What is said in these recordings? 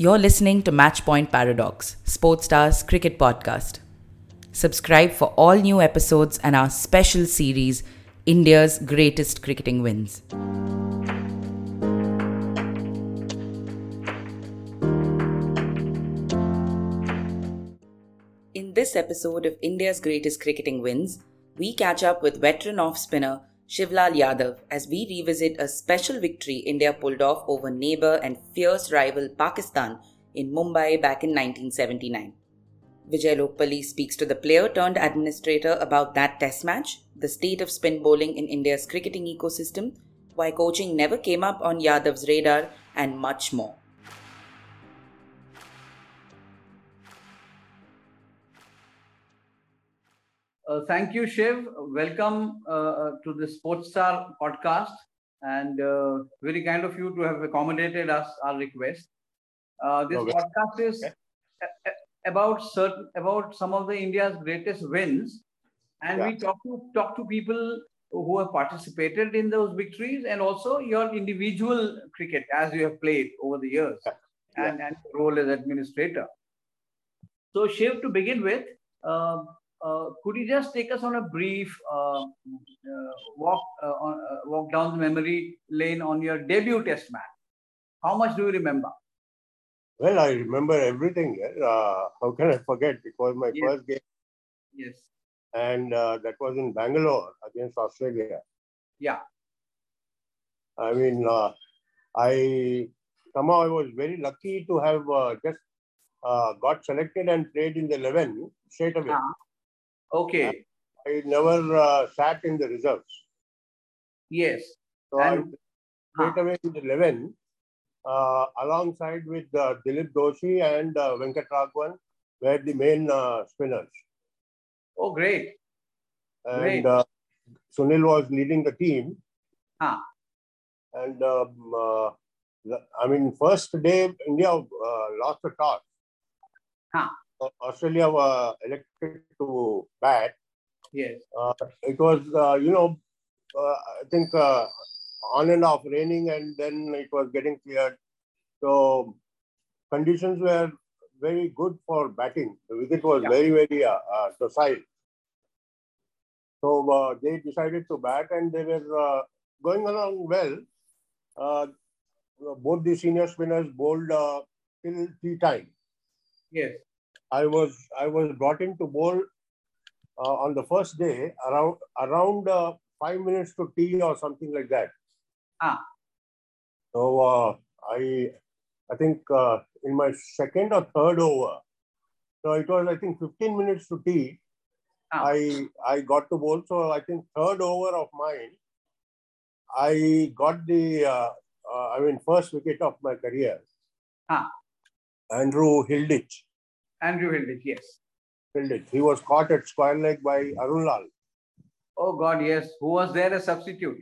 You're listening to Matchpoint Paradox, Sportstar's cricket podcast. Subscribe for all new episodes and our special series, India's Greatest Cricketing Wins. In this episode of India's Greatest Cricketing Wins, we catch up with veteran off spinner Shivlal Yadav as we revisit a special victory India pulled off over neighbour and fierce rival Pakistan in Mumbai back in 1979. Vijay Lokpally speaks to the player turned administrator about that test match, the state of spin bowling in India's cricketing ecosystem, why coaching never came up on Yadav's radar, and much more. Uh, thank you, Shiv. Welcome uh, to the Sportstar podcast, and uh, very kind of you to have accommodated us our request. Uh, this Okay. podcast is a- a- about certain about some of the India's greatest wins, and we talk to talk to people who have participated in those victories, and also your individual cricket as you have played over the years, Yeah. and and role as administrator. So, Shiv, to begin with. Uh, could you just take us on a brief uh, uh, walk uh, on, walk down the memory lane on your debut test match? How much do you remember? Well, I remember everything. Uh, how can I forget? It was my Yes. first game, Yes. and uh, that was in Bangalore against Australia. Yeah. I mean, uh, I somehow I was very lucky to have uh, just uh, got selected and played in the 11 straight away. Uh-huh. Okay. I never uh, sat in the reserves. Yes. So And- I straight away in the 11 uh, alongside with uh, Dilip Doshi and uh, Venkat Raghavan were the main uh, spinners. Oh, great. Great. and uh, Sunil was leading the team. Ah. And um, uh, I mean, first day India uh, lost the toss. Ah. Australia were elected to bat. Yes. Uh, it was, uh, you know, uh, I think uh, on and off raining, and then it was getting cleared. So conditions were very good for batting. The wicket was Yeah. very, very docile. So uh, they decided to bat, and they were uh, going along well. Uh, both the senior spinners bowled uh, till tea time. Yes. I was I was brought into bowl uh, on the first day around around uh, five minutes to tea or something like that. Ah. So uh, I I think uh, in my second or third over, so it was I think 15 minutes to tea. Ah. I I got to bowl. So I think third over of mine, I got the uh, uh, I mean first wicket of my career. Ah. Andrew Hilditch. Andrew Hilditch. Yes. it. He was caught at square leg by Arun Lal. Oh, God. Yes. Who was there as substitute?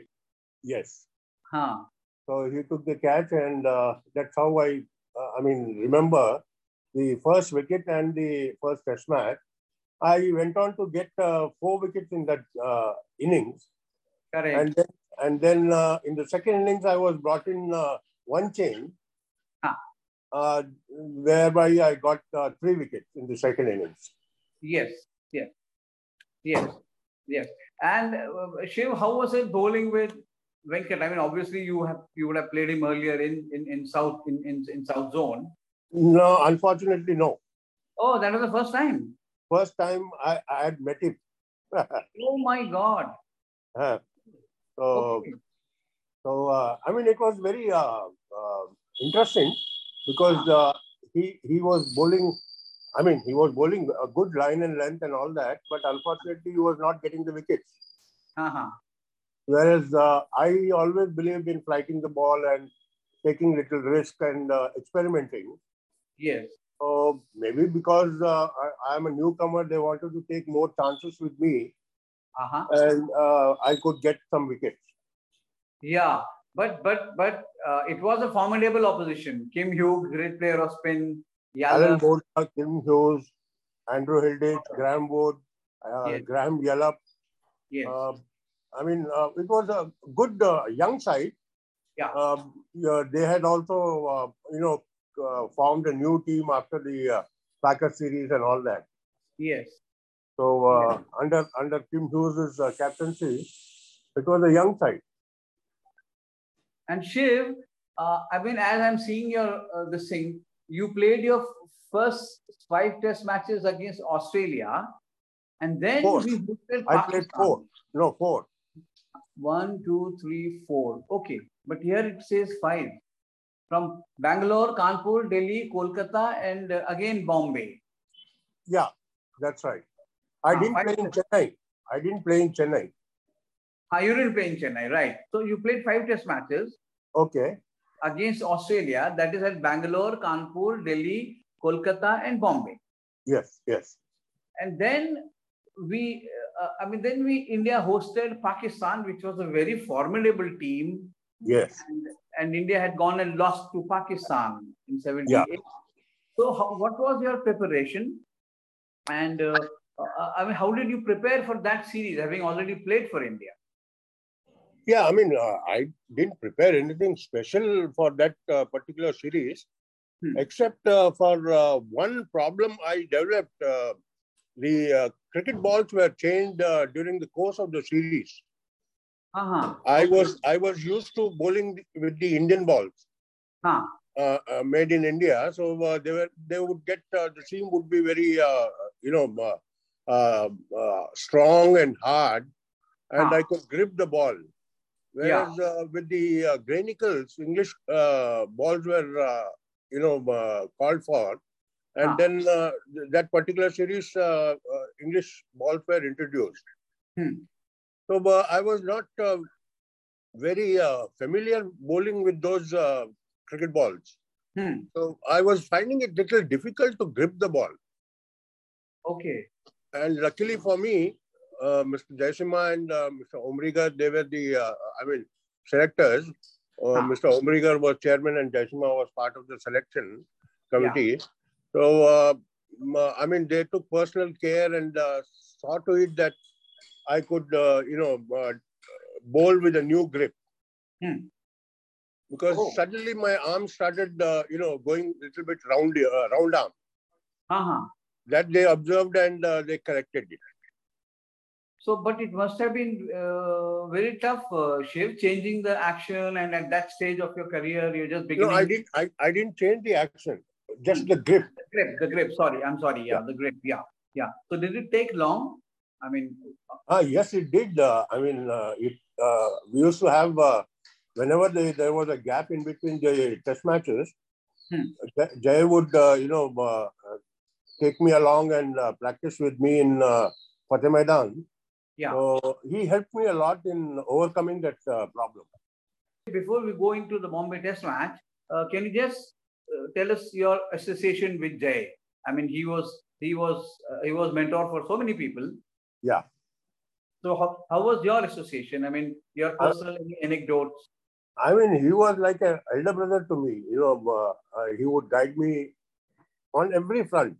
Yes. Huh. So he took the catch, and uh, that's how I, uh, I mean, remember the first wicket and the first test match. I went on to get uh, four wickets in that uh, innings, Correct. and then and then uh, in the second innings I was brought in uh, one change, Ah. Uh, whereby I got uh, three wickets in the second innings. Yes. Yes. Yes. Yes. And uh, Shiv, how was it bowling with Venkat? I mean, obviously you have you would have played him earlier in in, in South in, in in South Zone. No, unfortunately, no. Oh, that was the first time. First time I, I had met him. Oh my God. Uh, so, Okay. so uh, I mean, it was very uh, uh, interesting because uh, he he was bowling. I mean, he was bowling a good line and length and all that, but unfortunately, he was not getting the wickets. Uh-huh. Whereas uh, I always believed in flighting the ball and taking little risk and uh, experimenting. Yes. So maybe because uh, I, I'm a newcomer, they wanted to take more chances with me, Uh-huh. and uh, I could get some wickets. Yeah. But but but uh, it was a formidable opposition. Kim Hughes, great player of spin. Alan Yadav. Kim Hughes, Andrew Hilditch, Graham Wood, uh, Yes. Graham Yallop. Yes. Uh, I mean, uh, it was a good uh, young side. Yeah. Um, yeah, they had also, uh, you know, uh, formed a new team after the uh, Packer series and all that. Yes. So uh, under under Kim Hughes' uh, captaincy, it was a young side. And Shiv, uh, I mean, as I'm seeing your uh, this thing, you played your first five test matches against Australia, and then Four. we hosted I played four. No, four. One, two, three, four. Okay, but here it says five. From Bangalore, Kanpur, Delhi, Kolkata, and uh, again Bombay. Yeah, that's right. I Ah, didn't play in Chennai. I didn't play in Chennai. You didn't play in Chennai, right? So you played five test matches Okay. against Australia. That is at Bangalore, Kanpur, Delhi, Kolkata, and Bombay. Yes, yes. And then we, uh, I mean, then we India hosted Pakistan, which was a very formidable team, Yes. and, and India had gone and lost to Pakistan in '78. So, how, what was your preparation? And uh, uh, I mean, how did you prepare for that series, having already played for India? Yeah, I mean, uh, I didn't prepare anything special for that uh, particular series, Hmm. except uh, for uh, one problem I developed. Uh, the uh, cricket balls were changed uh, during the course of the series. Uh-huh. I was I was used to bowling with the Indian balls Huh. uh, uh, made in India, so uh, they were they would get uh, the seam would be very uh, you know uh, uh, uh, strong and hard, and Ah. I could grip the ball. Whereas uh, with the uh, Gray-Nicolls, English uh, balls were uh, you know uh, called for, and Ah. then uh, th- that particular series uh, uh, English balls were introduced. Hmm. So I was not uh, very uh, familiar bowling with those uh, cricket balls. Hmm. So I was finding it little difficult to grip the ball. Okay. And luckily for me, Mr. Jaisimha and uh, Mr. Umrigar, they were the, uh, I mean, selectors. Uh, Ah. Mr. Umrigar was chairman and Jaisimha was part of the selection committee. So, uh, uh, I mean, they took personal care and uh, saw to it that I could, uh, you know, uh, bowl with a new grip. Hmm. Because Oh. suddenly my arm started, uh, you know, going a little bit round, uh, round arm. Uh-huh. That they observed and uh, they corrected it. So, but it must have been uh, very tough, uh, Shiv, changing the action. And at that stage of your career, you're just beginning. No, I didn't. I, I didn't change the action. Just the grip. The grip, the grip. Sorry, I'm sorry. Yeah, Yeah. the grip. Yeah, yeah. So, did it take long? I mean, Ah, yes, it did. Uh, I mean, uh, it. Uh, we used to have uh, whenever there was a gap in between the test matches. Hmm. Jay- would, uh, you know, take me along and uh, practice with me in uh, Fateh Maidan. Yeah. So he helped me a lot in overcoming that uh, problem. before we go into the Bombay Test match, uh, can you just uh, tell us your association with Jay? I mean, he was he was uh, he was mentor for so many people. Yeah. So how, how was your association? I mean, your Uh, personal anecdotes. I mean, he was like an elder brother to me. You know, uh, uh, he would guide me on every front.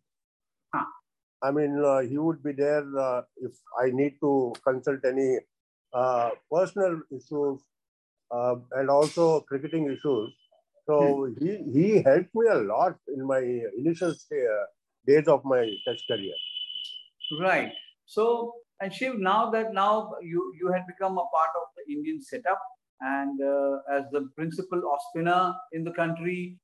I mean, uh, he would be there uh, if I need to consult any uh, personal issues uh, and also cricketing issues. So he, he helped me a lot in my initial uh, days of my test career. Right. So, and Shiv, now that now you you had become a part of the Indian setup and uh, as the principal off spinner in the country,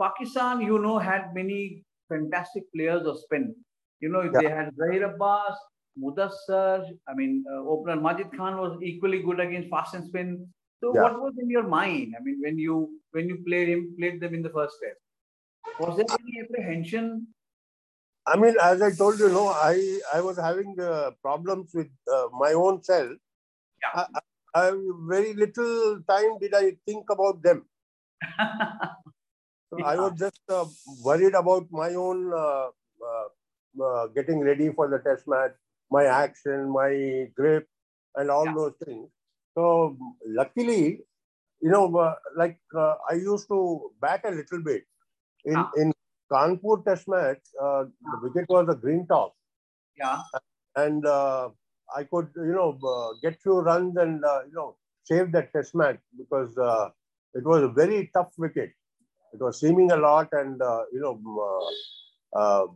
Pakistan, you know, had many fantastic players of spin. You know, they had Zaheer Abbas, Mudassar. I mean, uh, opener Majid Khan was equally good against fast and spin. So, Yeah. what was in your mind? I mean, when you when you played him, played them in the first test, was there any apprehension I mean, as I told you, no, I, I was having uh, problems with uh, my own self. Yeah. I, I, very little time did I think about them. I was just uh, worried about my own uh, uh, uh, getting ready for the test match, my action, my grip, and all Yeah. those things. So luckily, you know, uh, like uh, I used to bat a little bit. In Ah. in Kanpur test match, uh, the wicket was a green top, Yeah. and uh, I could, you know, uh, get few runs and uh, you know save that test match because uh, it was a very tough wicket. It was seaming a lot, and uh, you know, uh, uh,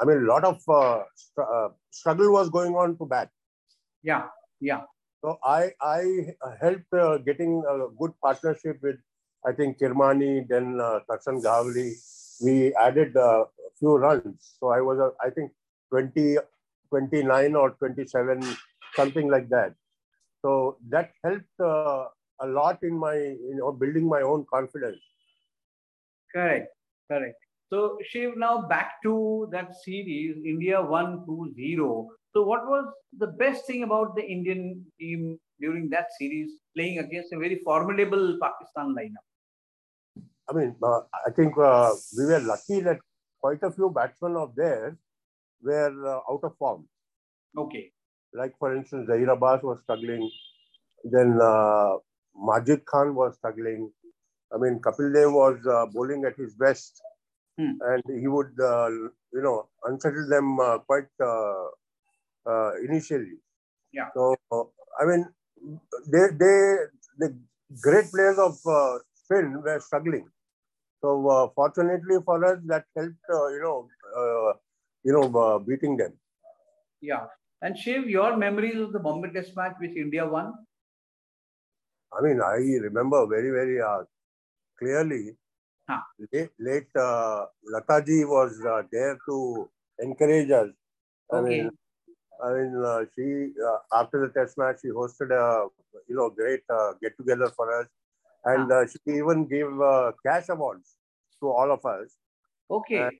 I mean, a lot of uh, str- uh, struggle was going on to bat. Yeah, yeah. So I I helped uh, getting a good partnership with I think Kirmani, then uh, Karsan Ghavri. We added a few runs. So I was uh, I think 20, 29 or 27, something like that. So that helped uh, a lot in my you know building my own confidence. Correct, correct. So Shiv, now back to that series, India 1-2-0. So what was the best thing about the Indian team during that series, playing against a very formidable Pakistan lineup? I mean, uh, I think uh, we were lucky that quite a few batsmen of theirs were uh, out of form. Okay. Like, for instance, Zaheer Abbas was struggling. Then uh, Majid Khan was struggling. I mean, Kapil Dev was uh, bowling at his best. Hmm. And he would, uh, you know, unsettle them uh, quite uh, uh, initially. Yeah. So, uh, I mean, they, they, the great players of uh, spin were struggling. So, uh, fortunately for us, that helped, uh, you know, uh, you know, uh, beating them. Yeah. And Shiv, your memories of the Bombay Test match which India won? I mean, I remember very, very uh, clearly. Huh. Late, late uh, Lataji was uh, there to encourage us. I Okay. mean, I mean, uh, she uh, after the test match, she hosted a you know great uh, get together for us, and uh, she even gave uh, cash awards to all of us. Okay. Uh,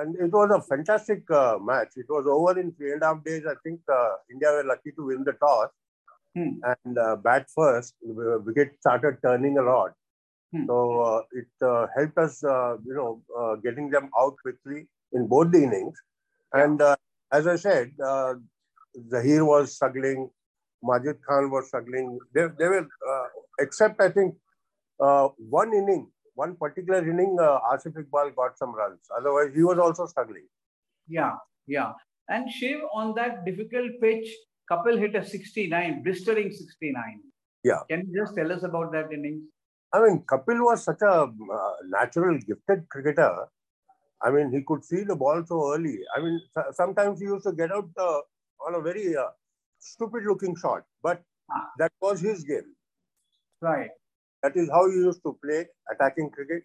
And it was a fantastic uh, match. It was over in three and a half days. I think uh, India were lucky to win the toss Hmm. and uh, bat first. The wicket started turning a lot. Hmm. So uh, it uh, helped us, uh, you know, uh, getting them out quickly in both the innings. And uh, as I said, uh, Zaheer was struggling, Majid Khan was struggling. They, they were, uh, except I think uh, one inning, one particular inning, uh, Asif Iqbal got some runs. Otherwise, he was also struggling. Yeah, yeah. And Shiv, on that difficult pitch, Kapil hit a 69, blistering 69. Yeah. Can you just tell us about that innings? I mean, Kapil was such a uh, natural, gifted cricketer. I mean, he could see the ball so early. I mean, so- sometimes he used to get out uh, on a very uh, stupid-looking shot, but that was his game. Right. That is how he used to play attacking cricket.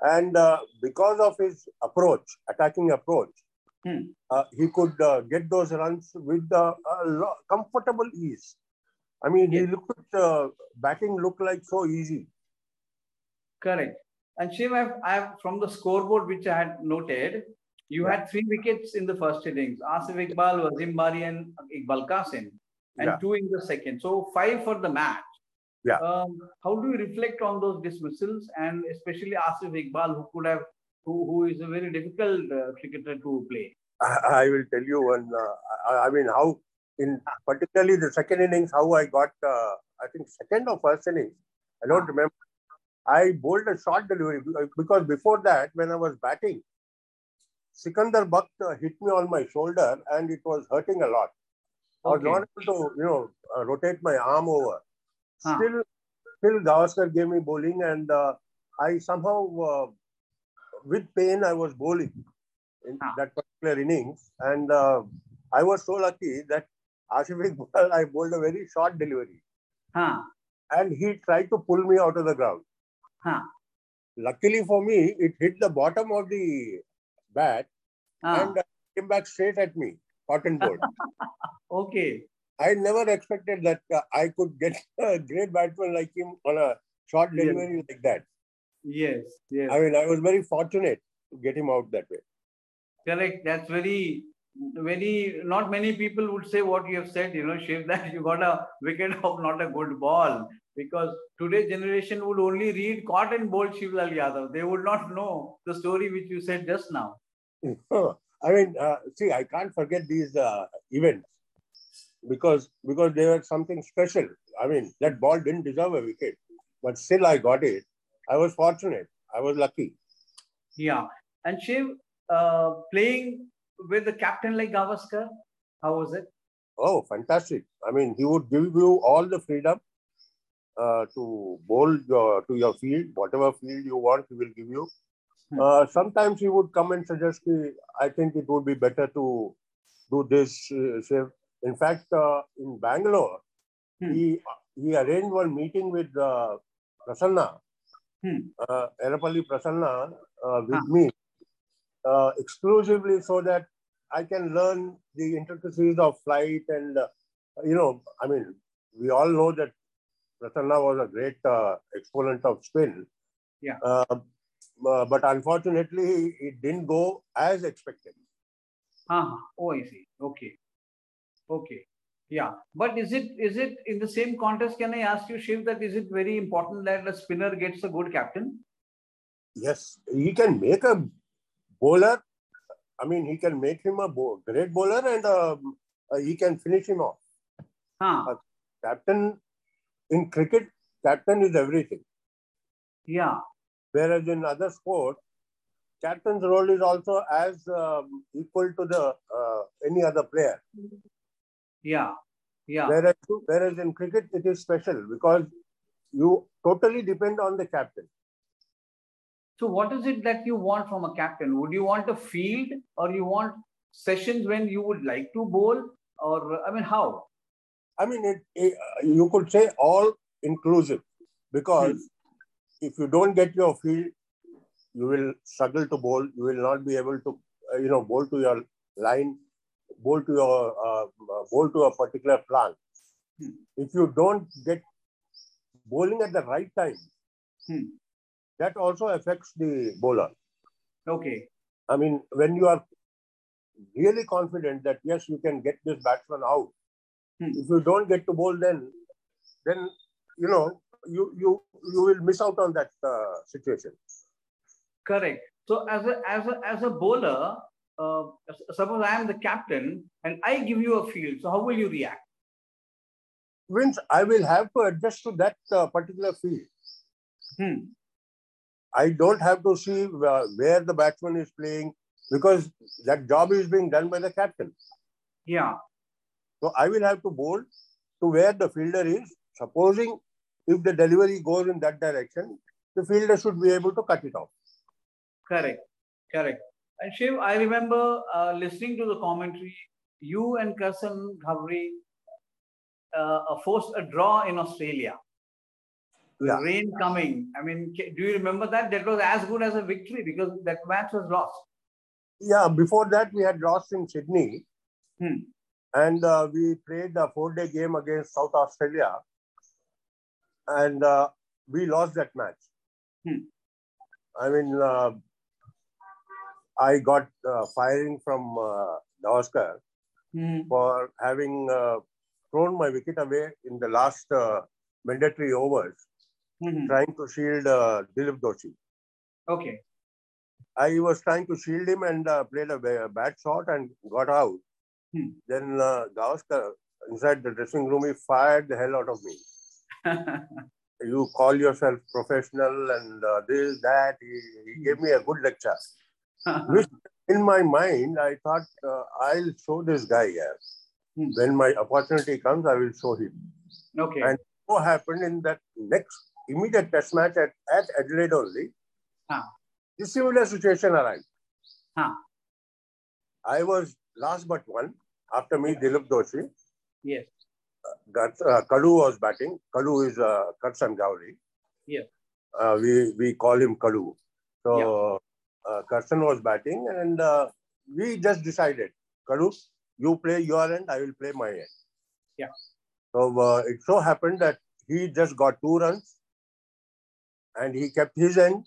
And uh, because of his approach, attacking approach, Hmm. uh, he could uh, get those runs with uh, a comfortable ease. I mean, he looked at uh, batting looked like so easy. Correct. And Shiv, I've, I've from the scoreboard which I had noted, you Yeah. had three wickets in the first innings. Asif Iqbal, Wasim Bari, and Iqbal Qasim, and Yeah. two in the second. So five for the match. Yeah. Um, how do you reflect on those dismissals, and especially Asif Iqbal, who could have, who, who is a very difficult uh, cricketer to play? I, I will tell you one. Uh, I, I mean, how in particularly the second innings, how I got. Uh, I think second or first innings. I don't remember. I bowled a short delivery because before that, when I was batting, Sikandar Bakht uh, hit me on my shoulder and it was hurting a lot. I was Okay. not able to, you know, uh, rotate my arm over. Huh. Still, still Gavaskar gave me bowling and uh, I somehow, uh, with pain, I was bowling in Huh. that particular innings. And uh, I was so lucky that Asif Iqbal, I bowled a very short delivery Huh. and he tried to pull me out of the ground. Huh. Luckily for me, it hit the bottom of the bat Huh. and uh, came back straight at me, caught and bowled. Okay. I never expected that uh, I could get a great batsman like him on a short Yes. delivery like that. Yes. Yes. I mean, I was very fortunate to get him out that way. Correct. That's very, very, not many people would say what you have said, you know, Shiv, that you got a wicket of not a good ball. Because today's generation would only read caught and bowled Shivlal Yadav. They would not know the story which you said just now. I mean, uh, see, I can't forget these uh, events because because they were something special. I mean, that ball didn't deserve a wicket, but still I got it. I was fortunate. I was lucky. Yeah. And Shiv, uh, playing with a captain like Gavaskar, how was it? Oh, fantastic! I mean, he would give you all the freedom. Uh, to bowl your, to your field, whatever field you want, he will give you. Hmm. Uh, sometimes he would come and suggest, "Ki, I think it would be better to do this. Uh, Shiv." in fact, uh, in Bangalore, Hmm. he he arranged one meeting with uh, Prasanna, Hmm. uh, Erapalli Prasanna, uh, with Ah. me uh, exclusively so that I can learn the intricacies of flight and, uh, you know, I mean, we all know that Prasanna was a great uh, exponent of spin. Yeah. Uh, uh, but unfortunately, it didn't go as expected. Ah, oh, I see. Okay. Okay. Yeah. But is it is it in the same context? Can I ask you, Shiv, that is it very important that a spinner gets a good captain? Yes, he can make a bowler. I mean, he can make him a great bowler and um, uh, he can finish him off. Huh. Captain in cricket, captain is everything. Yeah. Whereas in other sports, captain's role is also as um, equal to the uh, any other player. Yeah. Yeah. Whereas, whereas in cricket, it is special because you totally depend on the captain. So what is it that you want from a captain? Would you want a field or you want sessions when you would like to bowl? Or I mean how? I mean, it, it, you could say all inclusive because if you don't get your field, you will struggle to bowl. You will not be able to, uh, you know, bowl to your line, bowl to your uh, bowl to a particular plan. Hmm. If you don't get bowling at the right time, Hmm. that also affects the bowler. Okay. I mean, when you are really confident that yes, you can get this batsman out. Hmm. If you don't get to bowl, then then you know you you you will miss out on that uh, situation. Correct. So as a as a as a bowler, uh, suppose I am the captain and I give you a field. So how will you react? Means I will have to adjust to that uh, particular field. Hmm. I don't have to see uh, where the batsman is playing because that job is being done by the captain. Yeah. So I will have to bowl to where the fielder is. Supposing if the delivery goes in that direction, the fielder should be able to cut it off. Correct. Correct. And Shiv, I remember uh, listening to the commentary. You and Karsan Ghavri uh, forced a draw in Australia. Yeah. Rain coming. I mean, do you remember that? That was as good as a victory because that match was lost. Yeah, before that we had lost in Sydney, Hmm. And uh, we played a four-day game against South Australia, and uh, we lost that match. Hmm. I mean, uh, I got uh, firing from uh, Gavaskar Hmm. for having uh, thrown my wicket away in the last uh, mandatory overs, Mhm. trying to shield uh, Dilip Doshi. Okay. I was trying to shield him and uh, played a bad shot and got out. Hmm. Then uh, Gavaskar, inside the dressing room, he fired the hell out of me. You call yourself professional and uh, this, that. He, he gave me a good lecture. Which in my mind, I thought, uh, I'll show this guy here. Hmm. When my opportunity comes, I will show him. okay. And what happened in that next immediate test match at, at Adelaide only, the similar situation arrived. Ah. I was last but one. After me, Dilip Doshi. yes. Uh, Kadu was batting. Kadu is uh, Karsan Ghavri. Yes. Uh, we, we call him Kadu. So uh, Karsan was batting and uh, we just decided, Kadu, you play your end, I will play my end. Yeah. So uh, it so happened that he just got two runs and he kept his end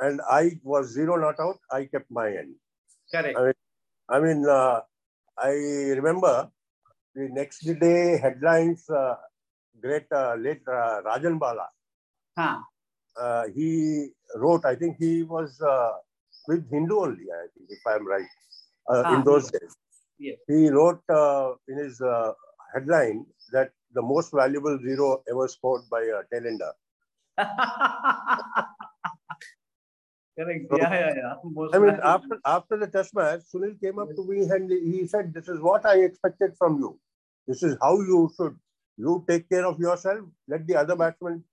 and I was zero not out. I kept my end. Correct. I I mean, uh, I remember the next day headlines, uh, great uh, late uh, Rajan Bala. Huh. Uh, he wrote, I think he was uh, with Hindu only, I think, if I'm right, uh, in those days. Yes. He wrote uh, in his uh, headline that the most valuable zero ever scored by a tailender. Correct. So- yeah, yeah, yeah. Most I mean, after after the test match, Sunil came up to me and he said, "This is what I expected from you. This is how you should you take care of yourself, let the other batsman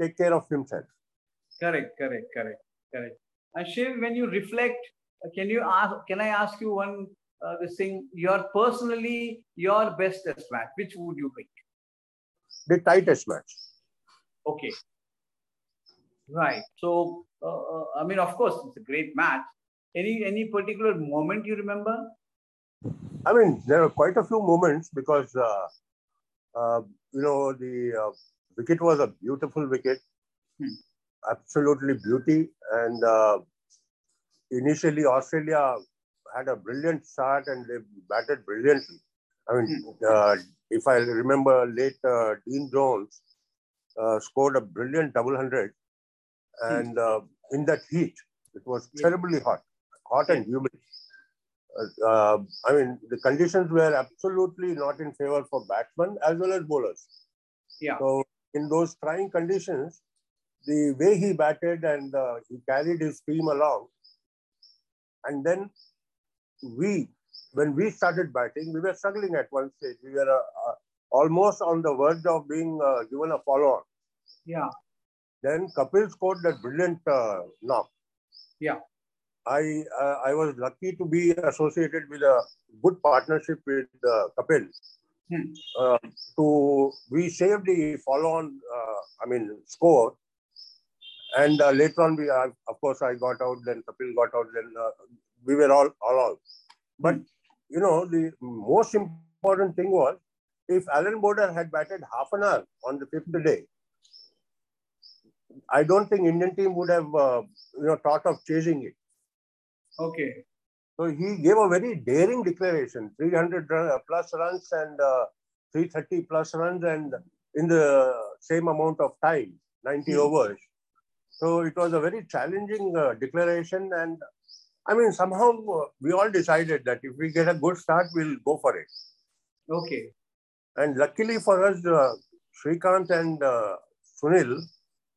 take care of himself. Correct, correct, correct, correct. And Shiv, when you reflect, uh, can you ask? Can I ask you one? Uh, this thing, your personally your best test match. Which would you pick? The tightest match. Okay. Right. So, uh, uh, I mean, of course, it's a great match. Any any particular moment you remember? I mean, there are quite a few moments because uh, uh, you know the uh, wicket was a beautiful wicket, hmm. absolutely beauty, and uh, initially Australia had a brilliant start and they batted brilliantly. I mean, hmm. if I remember, late Dean Jones scored a brilliant double hundred and uh, in that heat, it was terribly hot, hot and humid. Uh, uh, I mean, the conditions were absolutely not in favor for batsmen as well as bowlers. Yeah. So in those trying conditions, the way he batted and uh, he carried his team along, and then we, when we started batting, we were struggling at one stage. We were uh, uh, almost on the verge of being given a follow-on. Yeah. Then Kapil scored that brilliant uh, knock. Yeah. I uh, I was lucky to be associated with a good partnership with uh, Kapil. Hmm. Uh, to we saved the follow-on, uh, I mean score, and uh, later on we of course I got out, then Kapil got out, then uh, we were all all out. But hmm. you know the most important thing was if Alan Border had batted half an hour on the fifth day, I don't think Indian team would have uh, you know thought of chasing it. Okay. So he gave a very daring declaration: 300 uh, plus runs and uh, 330 plus runs, and in the same amount of time, 90 hmm. overs. So it was a very challenging uh, declaration, and I mean somehow uh, we all decided that if we get a good start, we'll go for it. Okay. And luckily for us, uh, Srikkanth and Sunil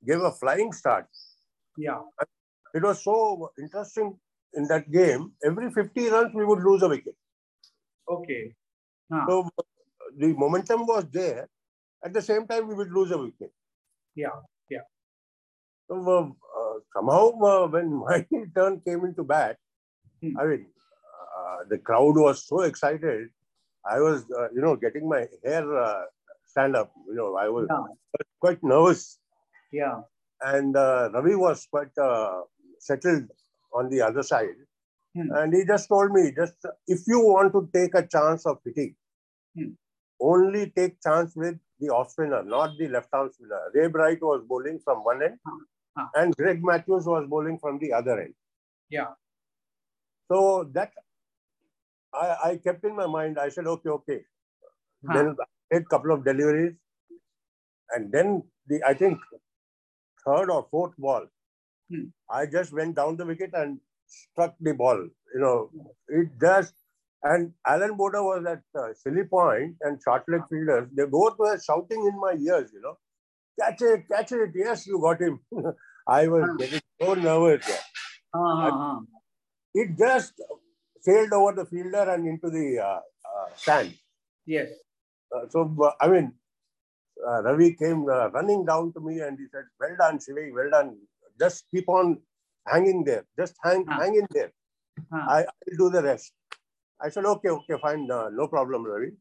gave a flying start. Yeah. It was so interesting in that game. Every 50 runs, we would lose a wicket. Okay. Huh. So the momentum was there. At the same time, we would lose a wicket. Yeah. Yeah. So uh, uh, somehow, uh, when my turn came into bat, hmm. I mean, uh, the crowd was so excited. I was, uh, you know, getting my hair uh, stand up. You know, I was yeah. quite nervous yeah. And uh, Ravi was quite uh, settled on the other side. Hmm. And he just told me, just if you want to take a chance of hitting, hmm. only take chance with the off spinner, not the left arm spinner. Ray Bright was bowling from one end, huh. Huh. and Greg Matthews was bowling from the other end. Yeah. So that I, I kept in my mind. I said, okay, okay. Huh. Then I did a couple of deliveries, and then the I think third or fourth ball, hmm. I just went down the wicket and struck the ball. You know, it just and Alan Border was at uh, silly point and short leg fielders. They both were shouting in my ears. You know, catch it, catch it. Yes, you got him. I was uh-huh. getting so nervous. Uh-huh. It just sailed over the fielder and into the uh, uh, sand. Yes. Uh, so I mean, uh, Ravi came uh, running down to me and he said, Well done, Shivi, well done. Just keep on hanging there. Just hang, huh. hang in there. Huh. I, will do the rest. I said, Okay, okay, fine. Uh, no problem, Ravi.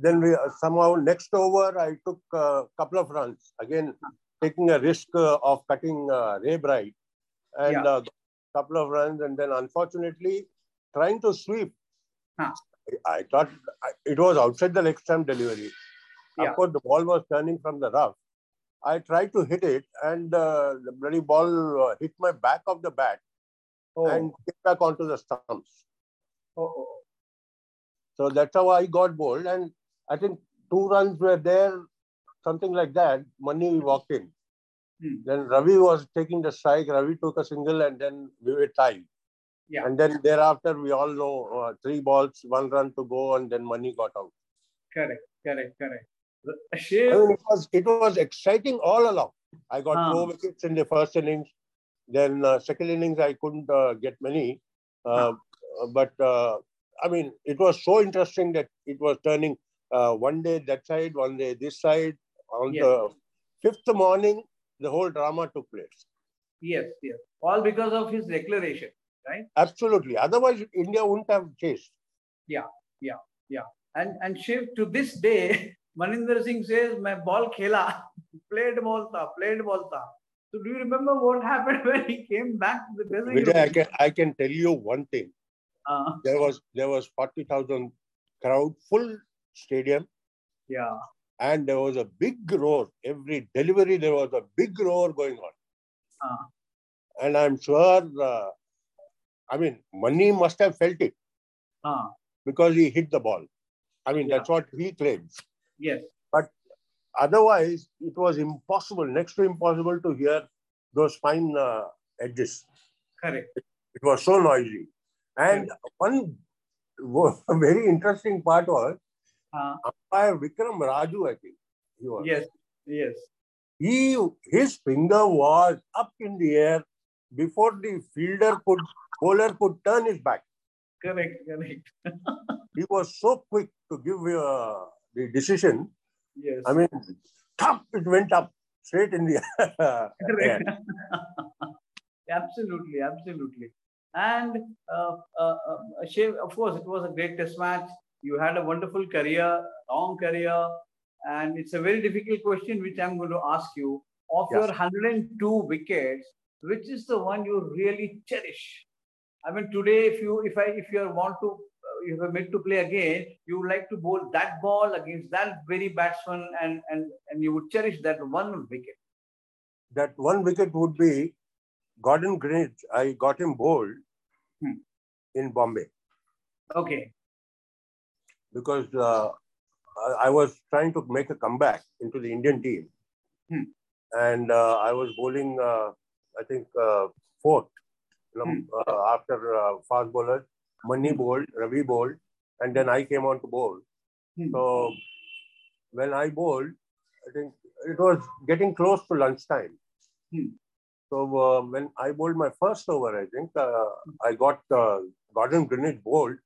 Then we uh, somehow next over, I took a couple of runs. Again, huh. taking a risk uh, of cutting uh, Ray Bright and a yeah. couple of runs. And then unfortunately, trying to sweep. I, I thought it was outside the leg stump delivery. Yeah. Of course, the ball was turning from the rough. I tried to hit it, and uh, the bloody ball uh, hit my back of the bat oh. and hit back onto the stumps. Oh. So that's how I got bowled. And I think two runs were there, something like that. Mani walked in. Hmm. Then Ravi was taking the strike. Ravi took a single, and then we were tied. Yeah. And then thereafter, we all know uh, three balls, one run to go, and then Mani got out. Correct, correct, correct. I mean, it was it was exciting all along. I got ah. four wickets in the first innings. Then uh, second innings I couldn't uh, get many, uh, ah. but uh, I mean it was so interesting that it was turning uh, one day that side, one day this side. On Yes. the fifth morning, the whole drama took place. Yes, yes. All because of his declaration. Right? Absolutely. Otherwise, India wouldn't have chased. Yeah, yeah, yeah. And and Shiv, to this day, Maninder Singh says, "My ball khela, played ball tha, played ball tha." So do you remember what happened when he came back to the dressing Vijay, I can, I can tell you one thing. Uh, There was there was 40,000 crowd, full stadium, yeah, and there was a big roar. Every delivery, there was a big roar going on. uh, And I'm sure, uh, I mean, Mani must have felt it uh, because he hit the ball. I mean, Yeah. that's what he claims. Yes, But Otherwise, it was impossible, next to impossible to hear those fine uh, edges. correct. It was so noisy. And one very interesting part was Uh, umpire Vikram Raju, I think. He was. yes, yes, He, his finger was up in the air before the fielder could, bowler could turn his back. correct, correct. He was so quick to give uh, the decision. Yes. I mean, top, it went up straight in the air. Absolutely, absolutely. And uh, uh, uh, Shiv, of course, it was a great test match. You had a wonderful career, long career, and it's a very difficult question which I'm going to ask you. Of Yes. your 102 wickets, which is the one you really cherish? I mean, today, if you if I if you want to if you're made to play again, you would like to bowl that ball against that very batsman, and and and you would cherish that one wicket. that one wicket would be Gordon Greenidge. I got him bowled Hmm. in Bombay Okay. because uh, I- was trying to make a comeback into the Indian team. Hmm. And uh, I was bowling, uh, I think, uh, fourth you know, Hmm. uh, after uh, fast bowlers. Mani bowled, Ravi bowled, and then I came on to bowl. Hmm. So when I bowled, I think it was getting close to lunchtime. Hmm. So uh, when I bowled my first over, I think uh, I got uh, Gordon Greenidge bowled.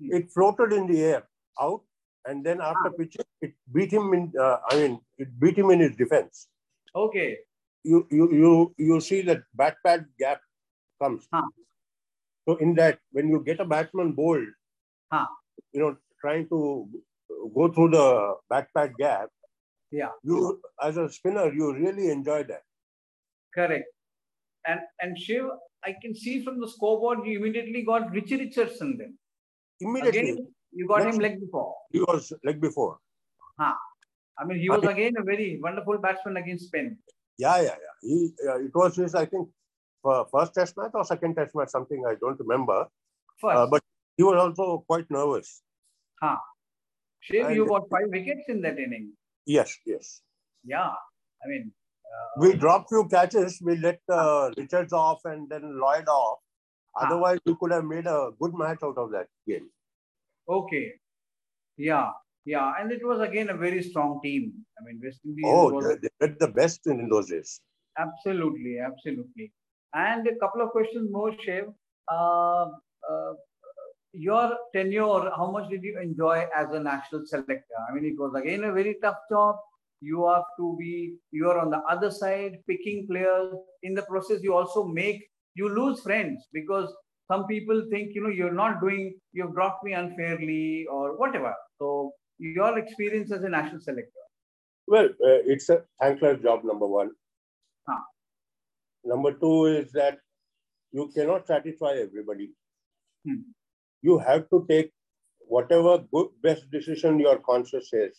Hmm. It floated in the air out, and then after Ah. pitching, it beat him in. Uh, I mean, it beat him in his defense. Okay. You you you you see that bat pad gap comes. Ah. So in that, when you get a batsman bowled, Ah. you know, trying to go through the bat pad gap, Yeah. you as a spinner, you really enjoy that. Correct. And and Shiv, I can see from the scoreboard you immediately got Richie Richardson then. Immediately, Again, you got Next- him leg before. he was like before. I mean, he was again a very wonderful batsman against spin. Yeah, yeah, yeah. He, uh, it was his, I think, first test match or second test match, something I don't remember. First, Uh, but he was also quite nervous. Shiv, you got five wickets in that inning. Yes, yes. Yeah. I mean, uh, We dropped few catches. We let uh, Richards off and then Lloyd off. Otherwise, we could have made a good match out of that game. okay. Yeah. Yeah. And it was again a very strong team. I mean, West Indies Oh, was they, did the best in those days. Absolutely, absolutely. And a couple of questions more, Shiv. Uh, uh, your tenure, how much did you enjoy as a national selector? I mean, it was again a very tough job. You have to be, you are on the other side picking players. In the process, you also make, you lose friends because some people think, you know, you're not doing, you've dropped me unfairly or whatever. So, your experience as a national selector. Well, uh, it's a thankless job, number one. Ah. Number two is that you cannot satisfy everybody. Hmm. You have to take whatever good, best decision your conscience says.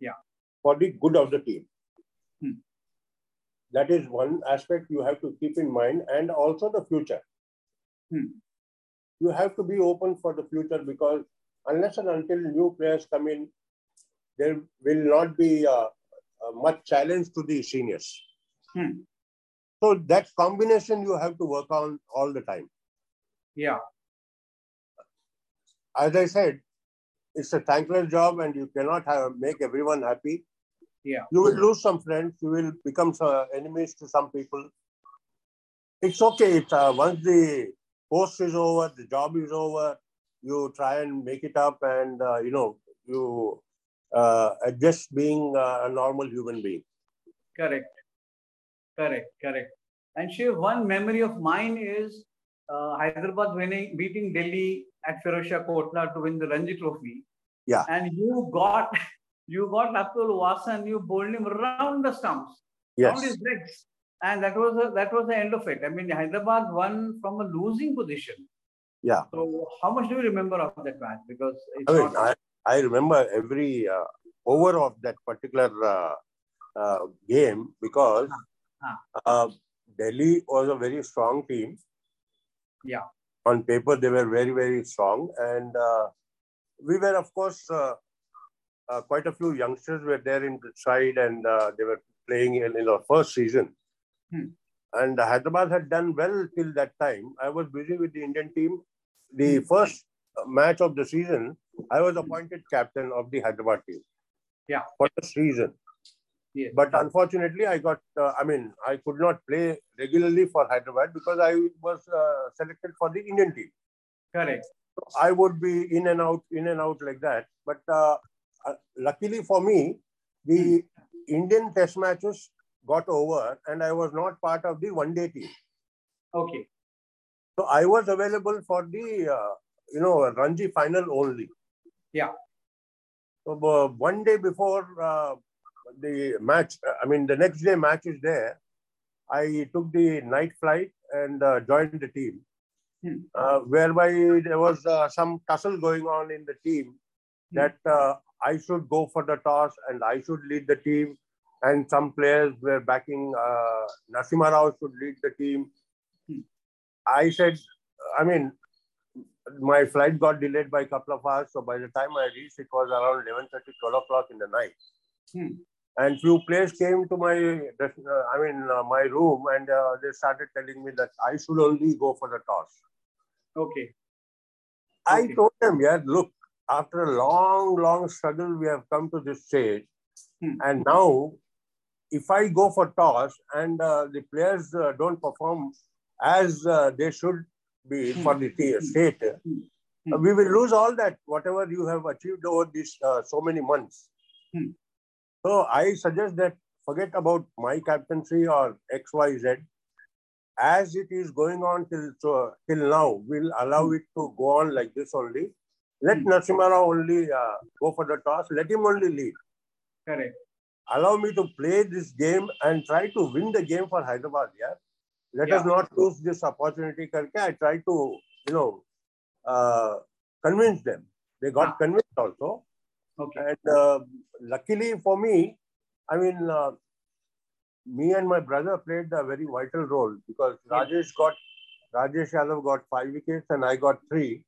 Yeah. For the good of the team. Hmm. That is one aspect you have to keep in mind, and also the future. Hmm. You have to be open for the future because unless and until new players come in, there will not be uh, uh, much challenge to the seniors. Hmm. So that combination you have to work on all the time. Yeah, As I said, it's a thankless job and you cannot have, make everyone happy. Yeah. You will lose some friends. You will become uh, enemies to some people. It's okay. It's, uh, once the post is over, the job is over, you try and make it up and, uh, you know, you uh, just being a normal human being. Correct. Correct. Correct. And Shiv, one memory of mine is uh, Hyderabad winning, beating Delhi at Firozshah Kotla to win the Ranji Trophy. Yeah. And you got you got Atul Vasan, you bowled him around the stumps, Yes. around his legs, and that was the, that was the end of it. I mean, Hyderabad won from a losing position. Yeah. So, how much do you remember of that match? Because it's I mean, not. I, I remember every uh, over of that particular uh, uh, game because. Uh, Delhi was a very strong team. Yeah. On paper, they were very, very strong. And uh, we were, of course, uh, uh, quite a few youngsters were there in the side and uh, they were playing in, in our first season. Hmm. And Hyderabad had done well till that time. I was busy with the Indian team. The first match of the season, I was appointed captain of the Hyderabad team. Yeah. For the season. Yes. But unfortunately, I got, uh, I mean, I could not play regularly for Hyderabad because I was uh, selected for the Indian team. Correct. I would be in and out, in and out like that. But uh, uh, luckily for me, the Indian test matches got over and I was not part of the one day team. Okay. So I was available for the, uh, you know, Ranji final only. Yeah. So uh, one day before uh, the match, I mean, the next day match is there. I took the night flight and uh, joined the team, Hmm. uh, whereby there was uh, some tussle going on in the team Hmm. that uh, I should go for the toss and I should lead the team. And some players were backing uh, Narasimha Rao should lead the team. Hmm. I said, I mean, my flight got delayed by a couple of hours. So by the time I reached, it was around 11.30, 12 o'clock in the night. Hmm. And few players came to my, uh, I mean, uh, my room and uh, they started telling me that I should only go for the toss. Okay. I Okay. told them, yeah, look, after a long, long struggle, we have come to this stage. Hmm. And now, if I go for toss and uh, the players uh, don't perform as uh, they should be Hmm. for the t- state, Hmm. we will lose all that, whatever you have achieved over these uh, so many months. So I suggest that forget about my captaincy or X, Y, Z. As it is going on till so, till now, we'll allow it to go on like this only. Let Rao only uh, go for the toss. Let him only lead. Correct. Allow me to play this game and try to win the game for Hyderabad. Yeah. Let us not lose this opportunity. Karke. I try to, you know, uh, convince them. They got Ah. convinced also. Okay. And uh, luckily for me, I mean, uh, me and my brother played a very vital role because Rajesh got Rajesh Yadav got five wickets and I got three.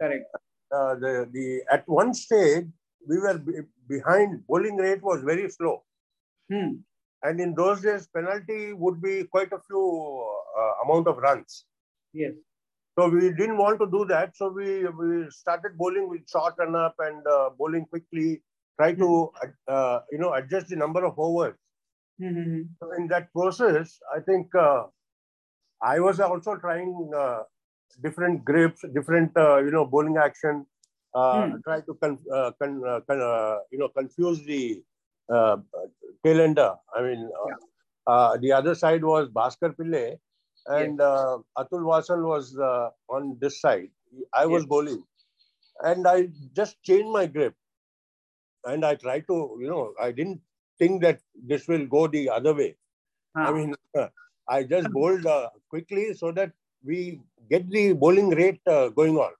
Correct. Uh, the the at one stage we were be, behind. Bowling rate was very slow, Hmm. and in those days penalty would be quite a few uh, amount of runs. Yes. So we didn't want to do that. So we, we started bowling with short run up and uh, bowling quickly. Try to uh, you know adjust the number of overs. Hmm. So in that process, I think uh, I was also trying uh, different grips, different uh, you know bowling action. Uh, Hmm. Try to con- uh, con- uh, con- uh, you know confuse the uh, tailender. I mean, uh, uh, the other side was Bhaskar Pillai, and uh, Atul Vasan was uh, on this side. I was Yes. bowling, and I just changed my grip, and I tried to you know I didn't think that this will go the other way. I Ah. mean, I just bowled uh, quickly so that we get the bowling rate uh, going on.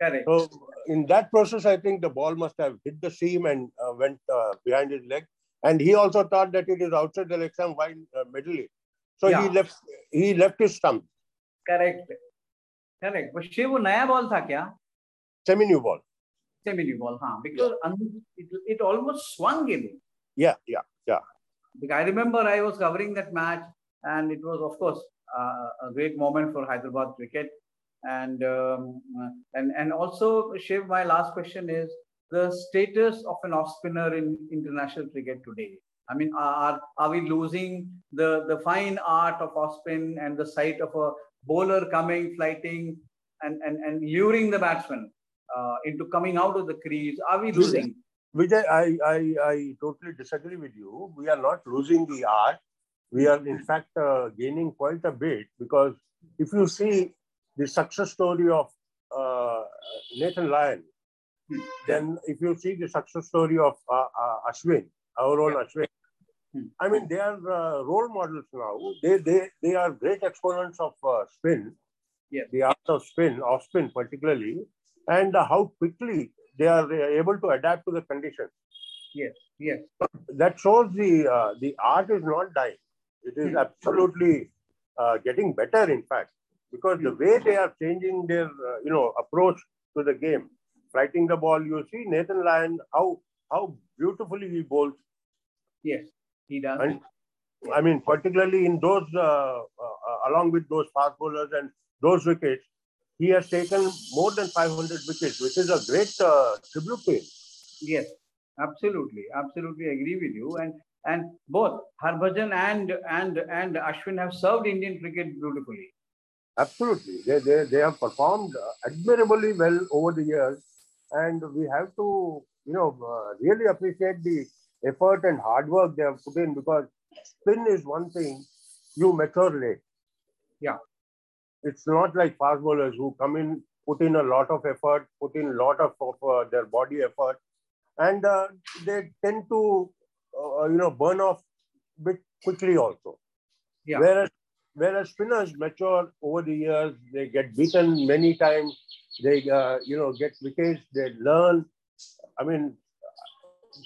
Correct. So in that process, I think the ball must have hit the seam and uh, went uh, behind his leg. And he also thought that it is outside the leg stump, why uh, middle it. So he Yeah. left. He left his stump, correct correct वो शिव वो नया ball था क्या semi-new ball. Semi new ball हाँ because it ऑलमोst swung in Yeah, yeah, yeah. Because I remember I was covering that match, and it was, of course, uh, a great moment for Hyderabad cricket. And um, uh, and and also, Shiv, my last question is the status of an off spinner in international cricket today. I mean, are are we losing the the fine art of off spin and the sight of a bowler coming, flighting, and and and luring the batsman uh, into coming out of the crease? Are we losing? Vijay, I, I, I totally disagree with you. We are not losing the art. We are, in fact, uh, gaining quite a bit because if you see the success story of uh, Nathan Lyon, Hmm. then if you see the success story of uh, uh, Ashwin, our own. Ashwin. I mean, they are uh, role models now. They, they, they are great exponents of uh, spin, Yes. the art of spin, off spin particularly, and uh, how quickly they are uh, able to adapt to the conditions. Yes. Yes. That shows the uh, the art is not dying. It is Hmm. absolutely uh, getting better, in fact, because the way they are changing their uh, you know approach to the game, flighting the ball. You see Nathan Lyon how how beautifully he bowls. Yes. He does. And I mean, particularly in those, uh, uh, along with those fast bowlers and those wickets, he has taken more than 500 wickets, which is a great uh, tribute to him. Yes, absolutely, absolutely agree with you. And and both Harbhajan and and and Ashwin have served Indian cricket beautifully. Absolutely. They, they, they have performed admirably well over the years. And we have to, you know, uh, really appreciate the effort and hard work they have put in because spin is one thing, you mature late. Yeah. It's not like fast bowlers who come in, put in a lot of effort, put in a lot of, of uh, their body effort, and uh, they tend to, uh, you know, burn off bit quickly also. Yeah. Whereas whereas spinners mature over the years, they get beaten many times. They, uh, you know, get wickets. They learn. I mean,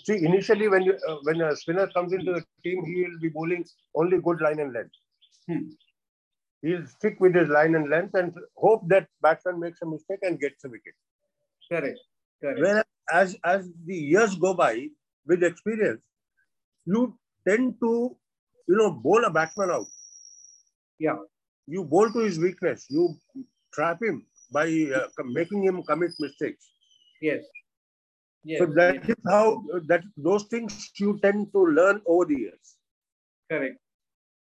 see, initially when you uh, when a spinner comes into the team, he will be bowling only good line and length. Hmm. He'll stick with his line and length and hope that batsman makes a mistake and gets a wicket. Correct, correct. Whereas as as the years go by, with experience, you tend to, you know, bowl a batsman out. Yeah. You bowl to his weakness. You trap him by uh, making him commit mistakes. Yes. Yes. So that is how that those things you tend to learn over the years. Correct.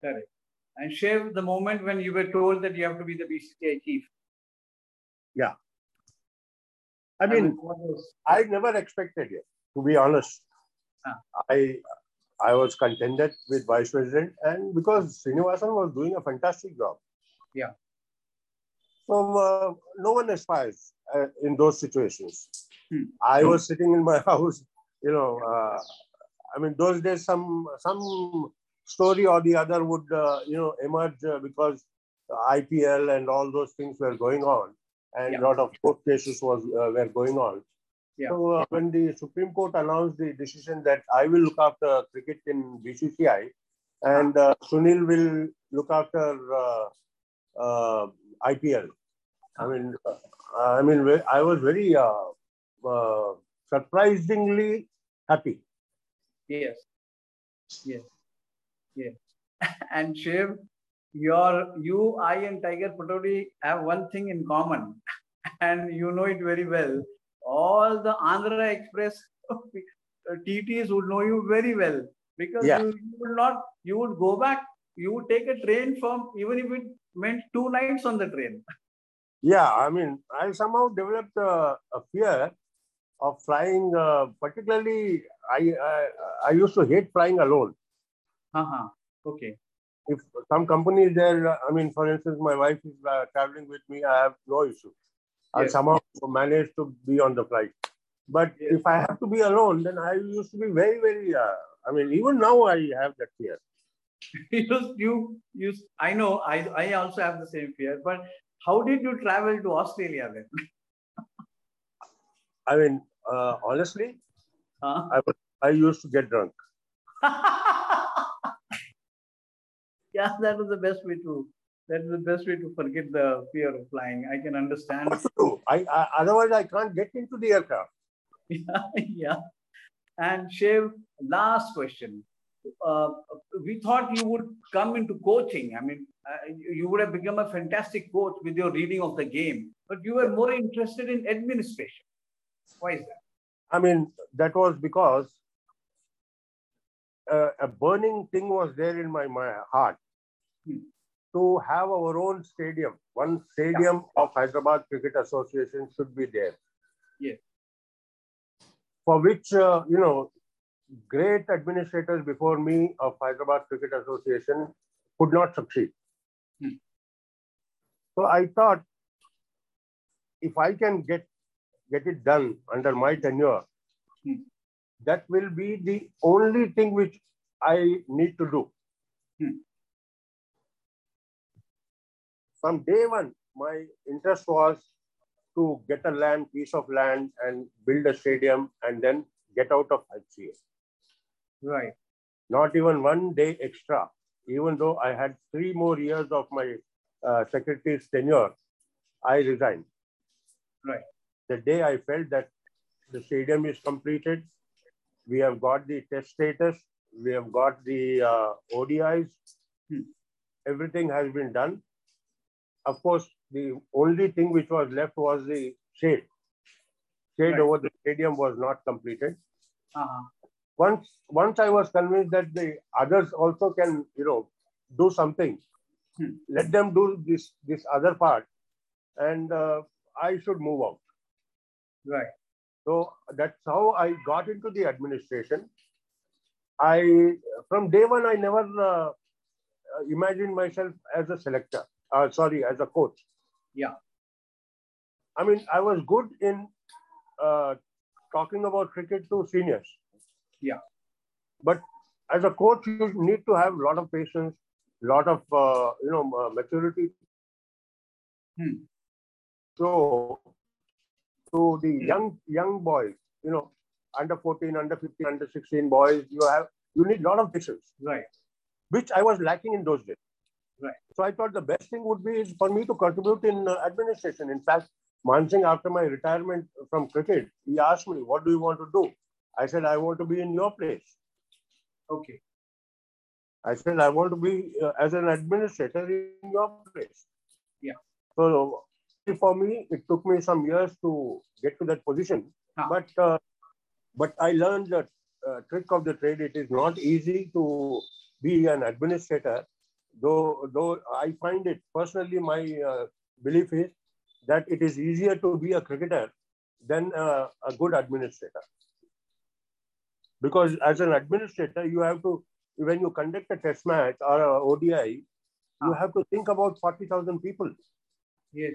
Correct. And share the moment when you were told that you have to be the BCCI chief. Yeah. I mean, I never expected it, to be honest. Ah. I I was contented with vice president, and because Srinivasan was doing a fantastic job. Yeah. So uh, no one aspires uh, in those situations. Hmm. I was sitting in my house, you know. Uh, I mean, those days, some some story or the other would uh, you know emerge uh, because IPL and all those things were going on, and Yeah. a lot of court cases was uh, were going on. Yeah. So uh, when the Supreme Court announced the decision that I will look after cricket in BCCI, and uh, Sunil will look after uh, uh, IPL. I mean, uh, I mean, I was very uh, uh, surprisingly happy. Yes. Yes. Yes. and Shiv, your you, I, and Tiger Pataudi have one thing in common, and you know it very well. All the Andhra Express TTs would know you very well because Yeah. you, you would not, you would go back, you would take a train from, even if it meant two nights on the train. Yeah, I mean, I somehow developed a, a fear of flying. Uh, particularly, I, I I used to hate flying alone. Uh-huh. Okay. If some company is there, I mean, for instance, my wife is uh, traveling with me, I have no issue. I Yes. somehow manage to be on the flight. But Yes. if I have to be alone, then I used to be very, very. Uh, I mean, even now I have that fear. you, you, you, I know, I, I also have the same fear, but how did you travel to Australia then? I mean, uh, honestly, Huh? I was, I used to get drunk. yeah, that was the best way to. That's the best way to forget the fear of flying. I can understand. What to do? I, I otherwise I can't get into the aircraft. yeah, yeah. And Shiv, last question. Uh, we thought you would come into coaching. I mean, uh, you you would have become a fantastic coach with your reading of the game, but you were more interested in administration. Why is that? I mean, that was because uh, a burning thing was there in my, my heart Hmm. to have our own stadium. One stadium of Hyderabad Cricket Association should be there. Yes. for which, uh, you know, great administrators before me of Hyderabad Cricket Association could not succeed. Hmm. So I thought if I can get get it done under my tenure, that will be the only thing which I need to do. From day one, my interest was to get a land, piece of land and build a stadium and then get out of HCA. Right. Not even one day extra, even though I had three more years of my uh, secretary's tenure, I resigned. Right. The day I felt that the stadium is completed, we have got the test status, we have got the uh, ODIs, hmm. everything has been done. Of course, the only thing which was left was the shade. Shade right. over the stadium was not completed. Uh-huh. Once, once I was convinced that the others also can, you know, do something, hmm. let them do this this other part, and uh, I should move out. Right. So that's how I got into the administration. I from day one I never uh, imagined myself as a selector. Uh, sorry, as a coach. Yeah. I mean, I was good in uh, talking about cricket to seniors. Yeah. But as a coach, you need to have a lot of patience, a lot of uh, you know uh, maturity. Hmm. So, to the young young boys, you know, under 14, under 15, under 16 boys, you have you need a lot of patience. Right. Which I was lacking in those days. Right. So I thought the best thing would be for me to contribute in uh, administration. In fact, Mansingh, after my retirement from cricket, he asked me, "What do you want to do?" I said, "I want to be in your place." Okay. I said, "I want to be uh, as an administrator in your place." Yeah. So for me, it took me some years to get to that position, huh. but uh, but I learned the uh, trick of the trade. It is not easy to be an administrator though though I find it personally, my uh, belief is that it is easier to be a cricketer than uh, a good administrator. Because as an administrator, you have to, when you conduct a test match or a ODI, you have to think about 40,000 people. Yes.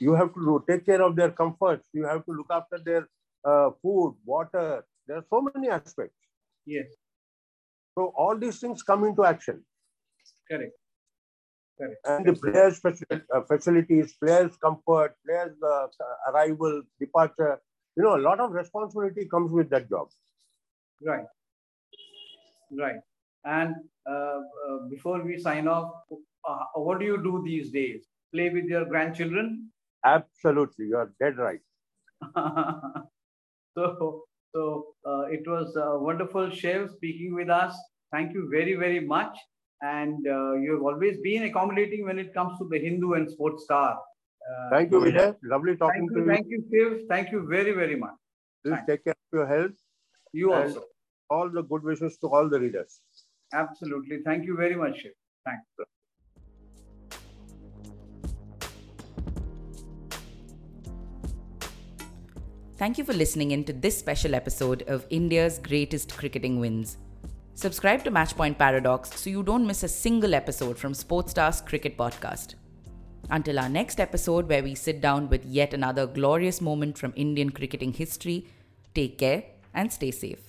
You have to take care of their comforts. You have to look after their uh, food, water. There are so many aspects. Yes. So all these things come into action. Correct. Correct. And the players' uh, facilities, players' comfort, players' uh, arrival, departure, you know, a lot of responsibility comes with that job. Right. Right. And uh, uh, before we sign off, uh, what do you do these days? Play with your grandchildren? Absolutely. You are dead right. so, so uh, it was a wonderful, Shiv, speaking with us. Thank you very, very much and uh, you have always been accommodating when it comes to the Hindu and Sportstar. Uh, thank you, Vijay. Lovely talking you, to you. Thank you, Shiv. Thank you very, very much. Please Thanks. take care of your health. You also. All the good wishes to all the readers. Absolutely. Thank you very much, Shiv. Thanks. Thank you for listening in to this special episode of India's Greatest Cricketing Wins. Subscribe to Matchpoint Paradox so you don't miss a single episode from Sportstar's Cricket Podcast. Until our next episode, where we sit down with yet another glorious moment from Indian cricketing history, take care and stay safe.